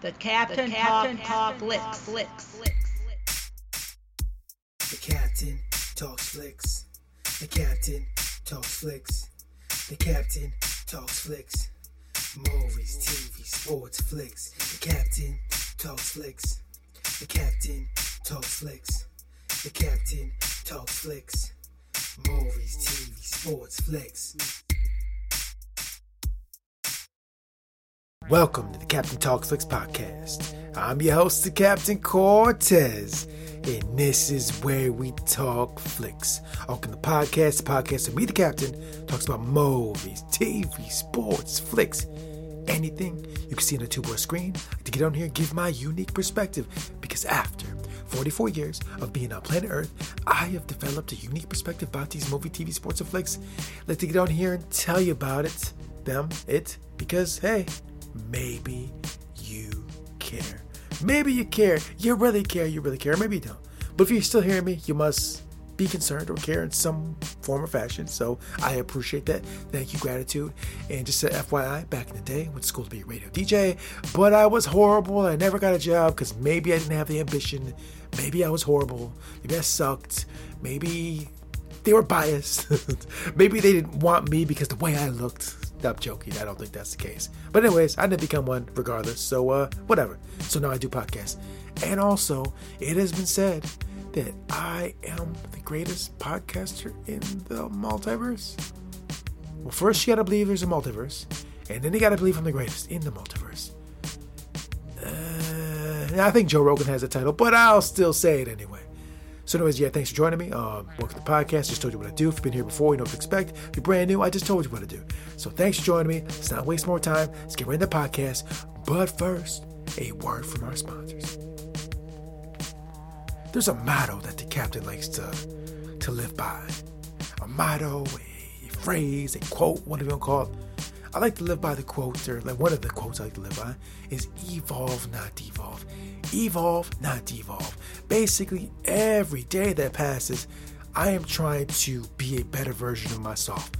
The Captain, the Captain Talk, Talk Flicks. The Captain talks flicks. The Captain talks flicks. The Captain talks flicks. Movies, TV, sports, flicks. The Captain talks flicks. The Captain talks flicks. The Captain talks flicks. Movies, TV, sports, flicks. Welcome to the Captain Talks Flicks podcast. I'm your host, the Captain Cortez, and this is where we talk flicks. Welcome to the podcast, the podcast of me, the Captain, talks about movies, TV, sports, flicks, anything you can see on a two-board screen. to get on here and give my unique perspective because after 44 years of being on planet Earth, I have developed a unique perspective about these movie, TV, sports, and flicks. Let's like get on here and tell you about it, them, it, because hey, maybe you care. Maybe you care. You really care. You really care. Maybe you don't. But if you're still hearing me, you must be concerned or care in some form or fashion. So I appreciate that. Thank you, gratitude. And just a FYI, back in the day, I went to school to be a radio DJ, but I was horrible. I never got a job because maybe I didn't have the ambition. Maybe I was horrible. Maybe I sucked. Maybe they were biased. maybe they didn't want me because the way I looked. I'm joking. I don't think that's the case. But anyways, I didn't become one regardless. So uh, whatever. So now I do podcasts. And also, it has been said that I am the greatest podcaster in the multiverse. Well, first you gotta believe there's a multiverse, and then you gotta believe I'm the greatest in the multiverse. Uh, I think Joe Rogan has the title, but I'll still say it anyway. So, anyways, yeah, thanks for joining me. Um, welcome to the podcast. Just told you what I do. If you've been here before, you know what to expect. If you're brand new, I just told you what to do. So, thanks for joining me. Let's not waste more time. Let's get right into the podcast. But first, a word from our sponsors. There's a motto that the captain likes to to live by. A motto, a phrase, a quote, whatever you want to call it. I like to live by the quote, or like one of the quotes I like to live by is evolve, not devolve. Evolve, not devolve. Basically, every day that passes, I am trying to be a better version of myself.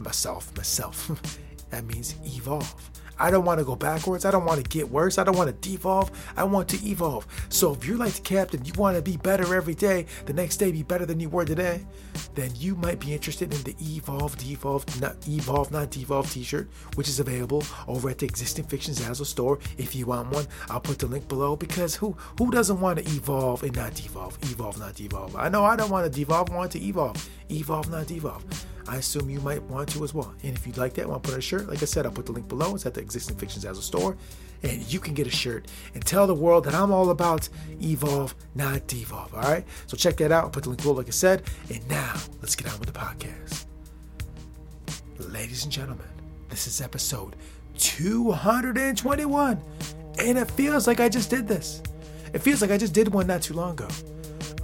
Myself, myself. that means evolve. I don't want to go backwards. I don't want to get worse. I don't want to devolve. I want to evolve. So if you're like the captain, you want to be better every day, the next day be better than you were today, then you might be interested in the Evolve, Devolve, not Evolve, not Devolve t-shirt, which is available over at the existing Fiction Zazzle store. If you want one, I'll put the link below because who who doesn't want to evolve and not devolve? Evolve, not devolve. I know I don't want to devolve, I want to evolve. Evolve, not devolve. I assume you might want to as well. And if you'd like that, want to put on a shirt, like I said, I'll put the link below. It's at the existing Fictions Zazzle store. And you can get a shirt and tell the world that I'm all about evolve, not devolve. All right? So check that out. I'll put the link below, like I said. And now, let's get on with the podcast. Ladies and gentlemen, this is episode 221. And it feels like I just did this. It feels like I just did one not too long ago.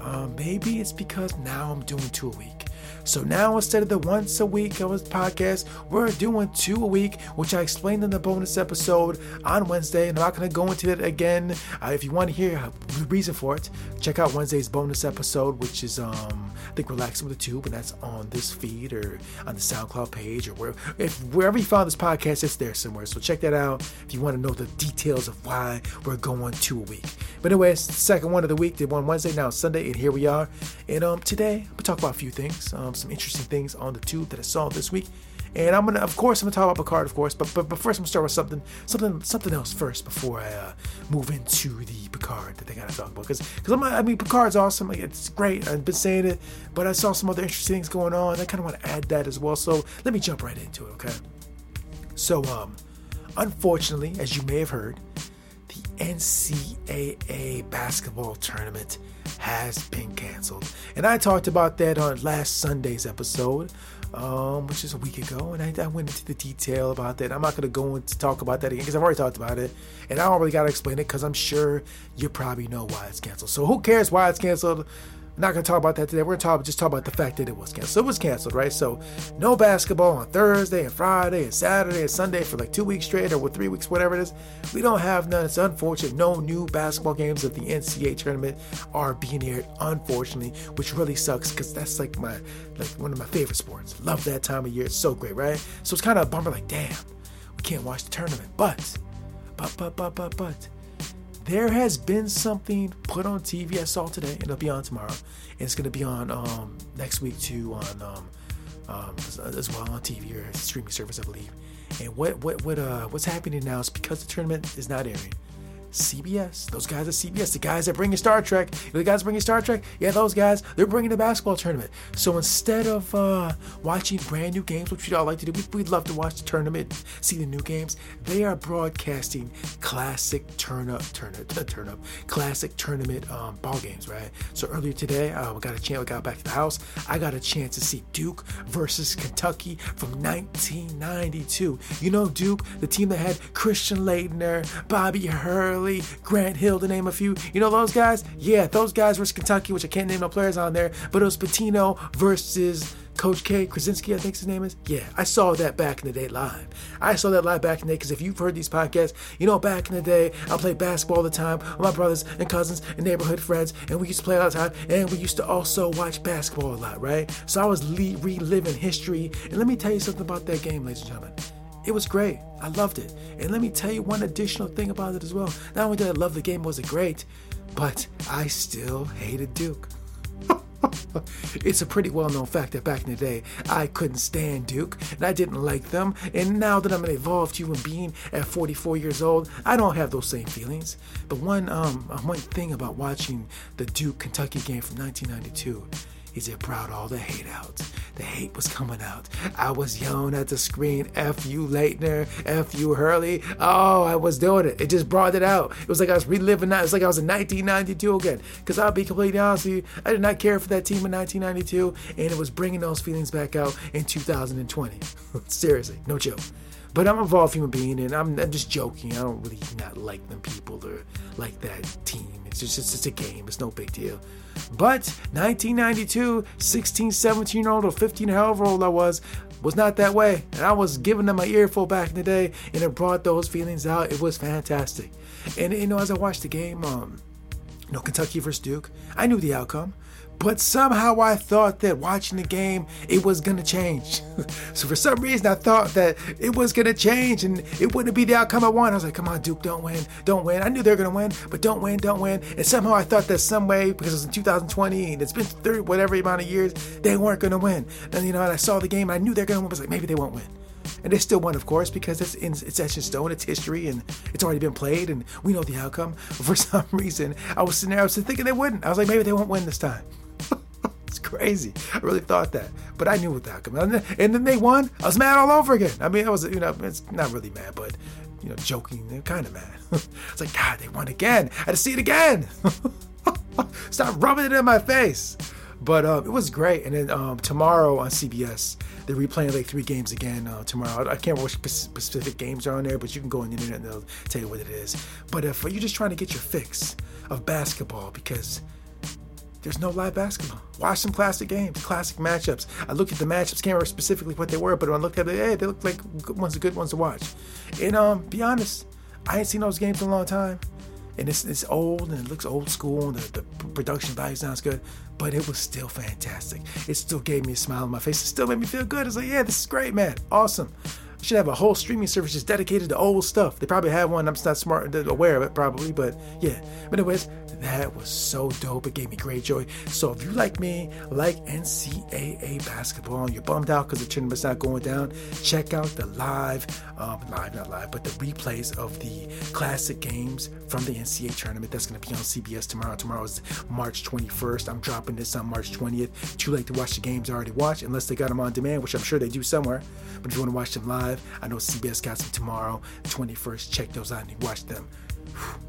Uh, maybe it's because now I'm doing two a week. So now instead of the once a week of a podcast, we're doing two a week, which I explained in the bonus episode on Wednesday. And I'm not going to go into it again. Uh, if you want to hear the reason for it, check out Wednesday's bonus episode, which is um I think Relaxing with the Tube, and that's on this feed or on the SoundCloud page or where if wherever you found this podcast, it's there somewhere. So check that out if you want to know the details of why we're going two a week. But anyways, second one of the week, did one Wednesday, now Sunday, and here we are. And um today I'm gonna talk about a few things. Um, um, some interesting things on the tube that I saw this week. And I'm gonna, of course, I'm gonna talk about Picard, of course, but but, but first I'm gonna start with something, something, something else first before I uh, move into the Picard that they gotta talk about. Because, because I mean, Picard's awesome, like it's great. I've been saying it, but I saw some other interesting things going on. I kind of want to add that as well. So let me jump right into it, okay? So, um, unfortunately, as you may have heard, the NCAA basketball tournament has been canceled. And I talked about that on last Sunday's episode, um, which is a week ago, and I, I, went into the detail about that. I'm not going to go into talk about that again because I've already talked about it, and I don't really got to explain it because I'm sure you probably know why it's canceled. So who cares why it's canceled? I'm not going to talk about that today. We're going to talk, just talk about the fact that it was canceled. It was canceled, right? So no basketball on Thursday and Friday and Saturday and Sunday for like two weeks straight or three weeks, whatever it is. We don't have none. It's unfortunate. No new basketball games of the NCAA tournament are being aired, unfortunately, which really sucks because that's like my like one of my favorite sports. Love that time of year. It's so great, right? So it's kind of a bummer. Like, damn, we can't watch the tournament, but but, but, but, but, but, there has been something put on TV I saw today, and it'll be on tomorrow, and it's to be on um, next week too on um, um, as well on TV or streaming service, I believe. And what what what uh what's happening now is because the tournament is not airing. CBS. Those guys at CBS, the guys that bring you Star Trek, the guys bringing Star Trek, yeah, those guys, they're bringing the basketball tournament. So instead of uh, watching brand new games, which we'd all like to do, we'd love to watch the tournament, see the new games. They are broadcasting classic turn up, turn up, turn up, classic tournament um, ball games, right? So earlier today, uh, we got a chance. We got back to the house. I got a chance to see Duke versus Kentucky from 1992. You know Duke, the team that had Christian Laettner, Bobby Hurley. Grant Hill, to name a few. You know those guys? Yeah, those guys versus Kentucky, which I can't name no players on there, but it was Pitino versus Coach K, Krzyzewski, I think his name is. Yeah, I saw that back in the day live. I saw that live back in the day because if you've heard these podcasts, you know back in the day, I played basketball all the time with my brothers and cousins and neighborhood friends, and we used to play all the time, and we used to also watch basketball a lot, right? So I was le- reliving history. And let me tell you something about that game, ladies and gentlemen. It was great. I loved it. And let me tell you one additional thing about it as well. Not only did I love the game, was it great, but I still hated Duke. it's a pretty well known fact that back in the day, I couldn't stand Duke and I didn't like them. And now that I'm an evolved human being at 44 years old, I don't have those same feelings. But one, um, one thing about watching the Duke Kentucky game from 1992 is it brought all the hate out. The hate was coming out. I was yelling at the screen, F you Laettner, F you Hurley. Oh, I was doing it. It just brought it out. It was like I was reliving that. It's like I was in 1992 again. Because I'll be completely honest with you, I did not care for that team in 1992, and it was bringing those feelings back out in 2020. Seriously, no joke. But I'm a evolved human being, and I'm, I'm just joking. I don't really not like them people or like that team. It's just it's, it's a game. It's no big deal. But 1992, 16, 17 year old or 15, however old I was, was not that way. And I was giving them my earful back in the day, and it brought those feelings out. It was fantastic. And you know, as I watched the game, um, you know, Kentucky versus Duke, I knew the outcome. But somehow I thought that watching the game, it was going to change. so for some reason, I thought that it was going to change and it wouldn't be the outcome I wanted. I was like, come on, Duke, don't win, don't win. I knew they were going to win, but don't win, don't win. And somehow I thought that some way, because it was in 2020 and it's been 30, whatever amount of years, they weren't going to win. And, you know, and I saw the game and I knew they were going to win. I was like, maybe they won't win. And they still won, of course, because it's in, it's in stone, it's history, and it's already been played, and we know the outcome. But for some reason, I was sitting there, I was thinking they wouldn't. I was like, maybe they won't win this time crazy. I really thought that, but I knew what the outcome. And then they won. I was mad all over again. I mean, I was, you know, it's not really mad, but you know, joking, kind of mad. it's like, God, they won again. I had to see it again. Stop rubbing it in my face. But uh, it was great. And then um, tomorrow on CBS, they're replaying like three games again uh, tomorrow. I can't remember which specific games are on there, but you can go on the internet and they'll tell you what it is. But if you're just trying to get your fix of basketball, because there's no live basketball. Watch some classic games, classic matchups. I looked at the matchups, can't remember specifically what they were, but when I looked at it, hey, they looked like good ones, good ones to watch. And um, be honest, I ain't seen those games in a long time. And it's, it's old and it looks old school and the, the production value sounds good, but it was still fantastic. It still gave me a smile on my face. It still made me feel good. It's like, yeah, this is great, man. Awesome. Should have a whole streaming service just dedicated to old stuff. They probably have one. I'm just not smart, aware of it, probably, but yeah. But anyways, that was so dope. It gave me great joy. So if you like me, like NCAA basketball, and you're bummed out because the tournament's not going down, check out the live, um, live, not live, but the replays of the classic games from the NCAA tournament. That's going to be on CBS tomorrow. Tomorrow is March 21st. I'm dropping this on March 20th. Too late to watch the games I already watched, unless they got them on demand, which I'm sure they do somewhere. But if you want to watch them live, I know CBS got some tomorrow, 21st. Check those out and watch them.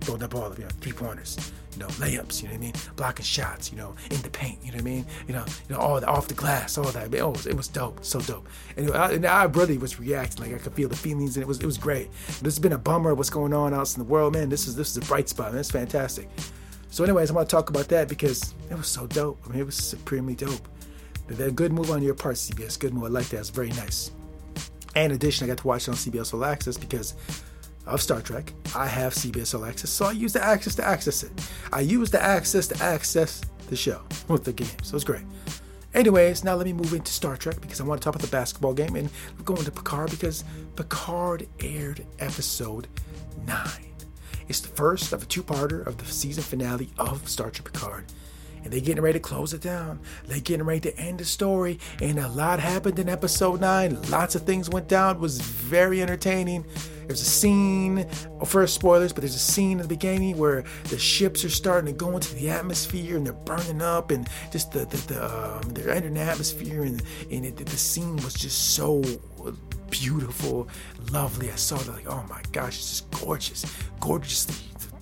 Throw that ball, you know, three pointers you know, layups, you know what I mean? Blocking shots, you know, in the paint, you know what I mean? You know, you know, all the off the glass, all that. Oh, it was, it was dope, so dope. And, I, and I really was reacting, like I could feel the feelings, and it was it was great. This has been a bummer. What's going on out in the world, man? This is this is a bright spot, man. It's fantastic. So, anyways, I want to talk about that because it was so dope. I mean, it was supremely dope. A good move on your part, CBS. Good move. I like that. It's very nice. And in addition, I got to watch it on CBS All Access because of Star Trek. I have CBS All Access, so I use the access to access it. I use the access to access the show with the game, so it's great. Anyways, now let me move into Star Trek because I want to talk about the basketball game and go into Picard because Picard aired episode 9. It's the first of a two parter of the season finale of Star Trek Picard. And they're getting ready to close it down. They're getting ready to end the story. And a lot happened in episode 9. Lots of things went down. It was very entertaining. There's a scene, first spoilers, but there's a scene in the beginning where the ships are starting to go into the atmosphere and they're burning up, and just the the, the um, they're entering the atmosphere, and and it, the scene was just so beautiful, lovely. I saw that like, oh my gosh, it's just gorgeous, gorgeously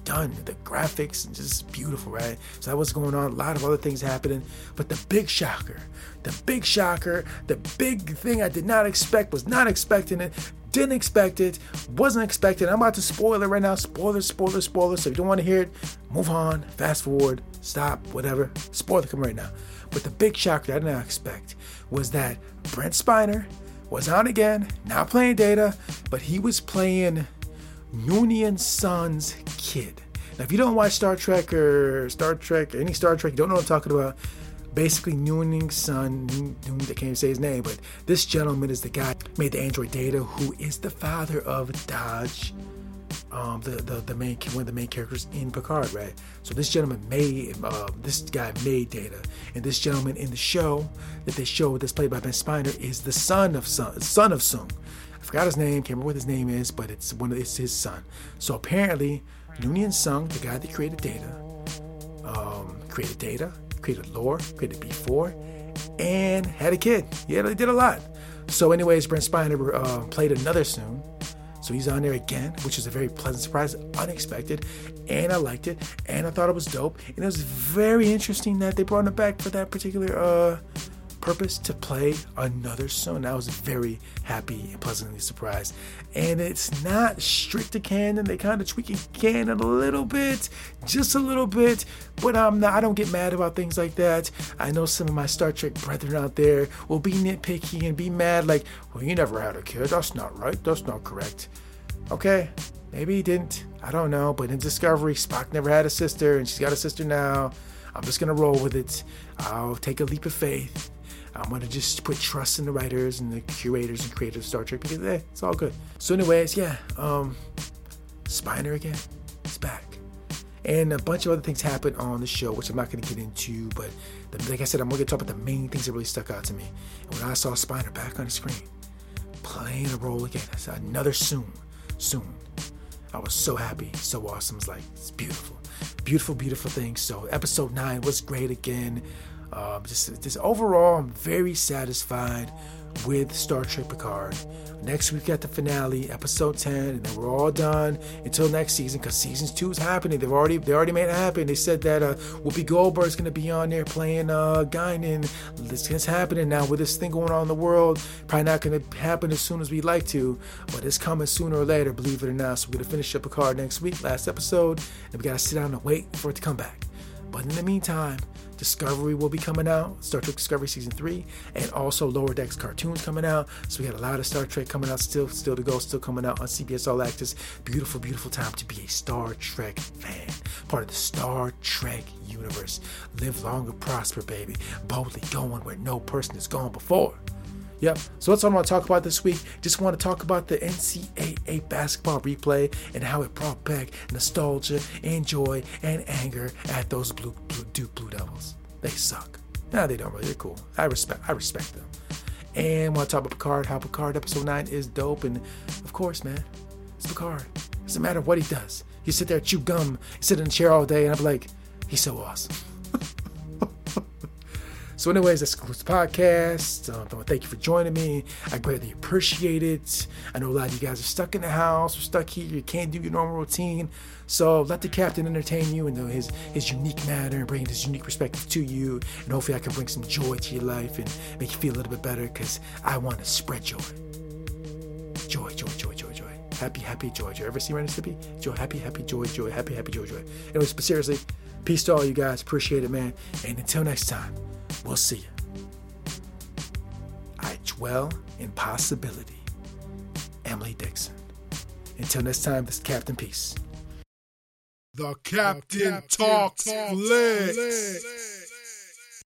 done. The graphics and just beautiful, right? So that was going on. A lot of other things happening, but the big shocker, the big shocker, the big thing I did not expect was not expecting it didn't expect it, wasn't expecting. I'm about to spoil it right now. Spoiler, spoiler, spoiler. So if you don't want to hear it, move on, fast forward, stop, whatever. Spoiler come right now. But the big shocker I did not expect was that Brent Spiner was on again, not playing Data, but he was playing Noonien Soong's kid. Now, if you don't watch Star Trek or Star Trek, any Star Trek, you don't know what I'm talking about basically Noonien's son, I can't even say his name, but this gentleman is the guy made the android Data, who is the father of Dahj, um, the, the the main one of the main characters in Picard, right? So this gentleman made uh, this guy made Data, and this gentleman in the show that they show that's played by Ben Spiner is the son of son son of Soong. I forgot his name, can't remember what his name is, but it's one of it's his son. So apparently, Noonien Soong, the guy that created Data, um, created Data, created Lore, created B4, and had a kid. Yeah, they did a lot. So, anyways, Brent Spiner uh, played another Soong. So he's on there again, which is a very pleasant surprise, unexpected, and I liked it, and I thought it was dope, and it was very interesting that they brought him back for that particular uh, purpose to play another Soong. I was very happy and pleasantly surprised. And it's not strict to canon. They kind of tweak it canon a little bit, just a little bit. But I'm not, I don't get mad about things like that. I know some of my Star Trek brethren out there will be nitpicky and be mad, like, well, you never had a kid. That's not right. That's not correct. Okay, maybe he didn't. I don't know. But in Discovery, Spock never had a sister, and she's got a sister now. I'm just gonna roll with it. I'll take a leap of faith I'm gonna just put trust in the writers and the curators and creators of Star Trek because hey, it's all good. So, anyways, yeah, um, Spiner again, it's back, and a bunch of other things happened on the show, which I'm not gonna get into. But the, like I said, I'm gonna get talk about the main things that really stuck out to me. And when I saw Spiner back on the screen, playing a role again, I said another Soong, Soong. I was so happy, so awesome. It's like it's beautiful, beautiful, beautiful thing. So episode nine was great again. Um, just, just overall, I'm very satisfied with Star Trek Picard. Next week at the finale, episode 10, and then we're all done until next season because season two is happening. They've already they already made it happen. They said that uh, Whoopi Goldberg's gonna be on there playing uh, Guinan. This is happening now with this thing going on in the world. Probably not gonna happen as soon as we'd like to, but it's coming sooner or later, believe it or not. So we're gonna finish up Picard next week, last episode, and we gotta sit down and wait for it to come back. But in the meantime, Discovery will be coming out, Star Trek Discovery season three, and also Lower Decks cartoons coming out. So we got a lot of Star Trek coming out, still, still to go, still coming out on CBS All Access. Beautiful, beautiful time to be a Star Trek fan, part of the Star Trek universe. Live long and prosper, baby. Boldly going where no person has gone before. Yep. So that's what I want to talk about this week. Just want to talk about the NCAA basketball replay and how it brought back nostalgia and joy and anger at those blue, blue Duke Blue Devils. They suck. Nah, they don't really. They're cool. I respect. I respect them. And want to talk about Picard. How Picard episode nine is dope. And of course, man, it's Picard. It Doesn't matter what he does. You sit there, chew gum, sit in a chair all day, and I'm like, he's so awesome. So, anyways, that's concludes the podcast. Um, thank you for joining me. I greatly appreciate it. I know a lot of you guys are stuck in the house or stuck here. You can't do your normal routine. So let the captain entertain you in his his unique manner and bring his unique perspective to you. And hopefully, I can bring some joy to your life and make you feel a little bit better because I want to spread joy. Joy, joy, joy, joy, joy. Happy, happy, joy, joy. Ever see Stimpy? Joy, happy, happy, joy, joy. Happy, happy, joy, joy. Anyways, but seriously, peace to all you guys. Appreciate it, man. And until next time. We'll see you. I dwell in possibility. Emily Dixon. Until next time, this is Captain Peace. The Captain, the Captain talks, talks flicks. flicks.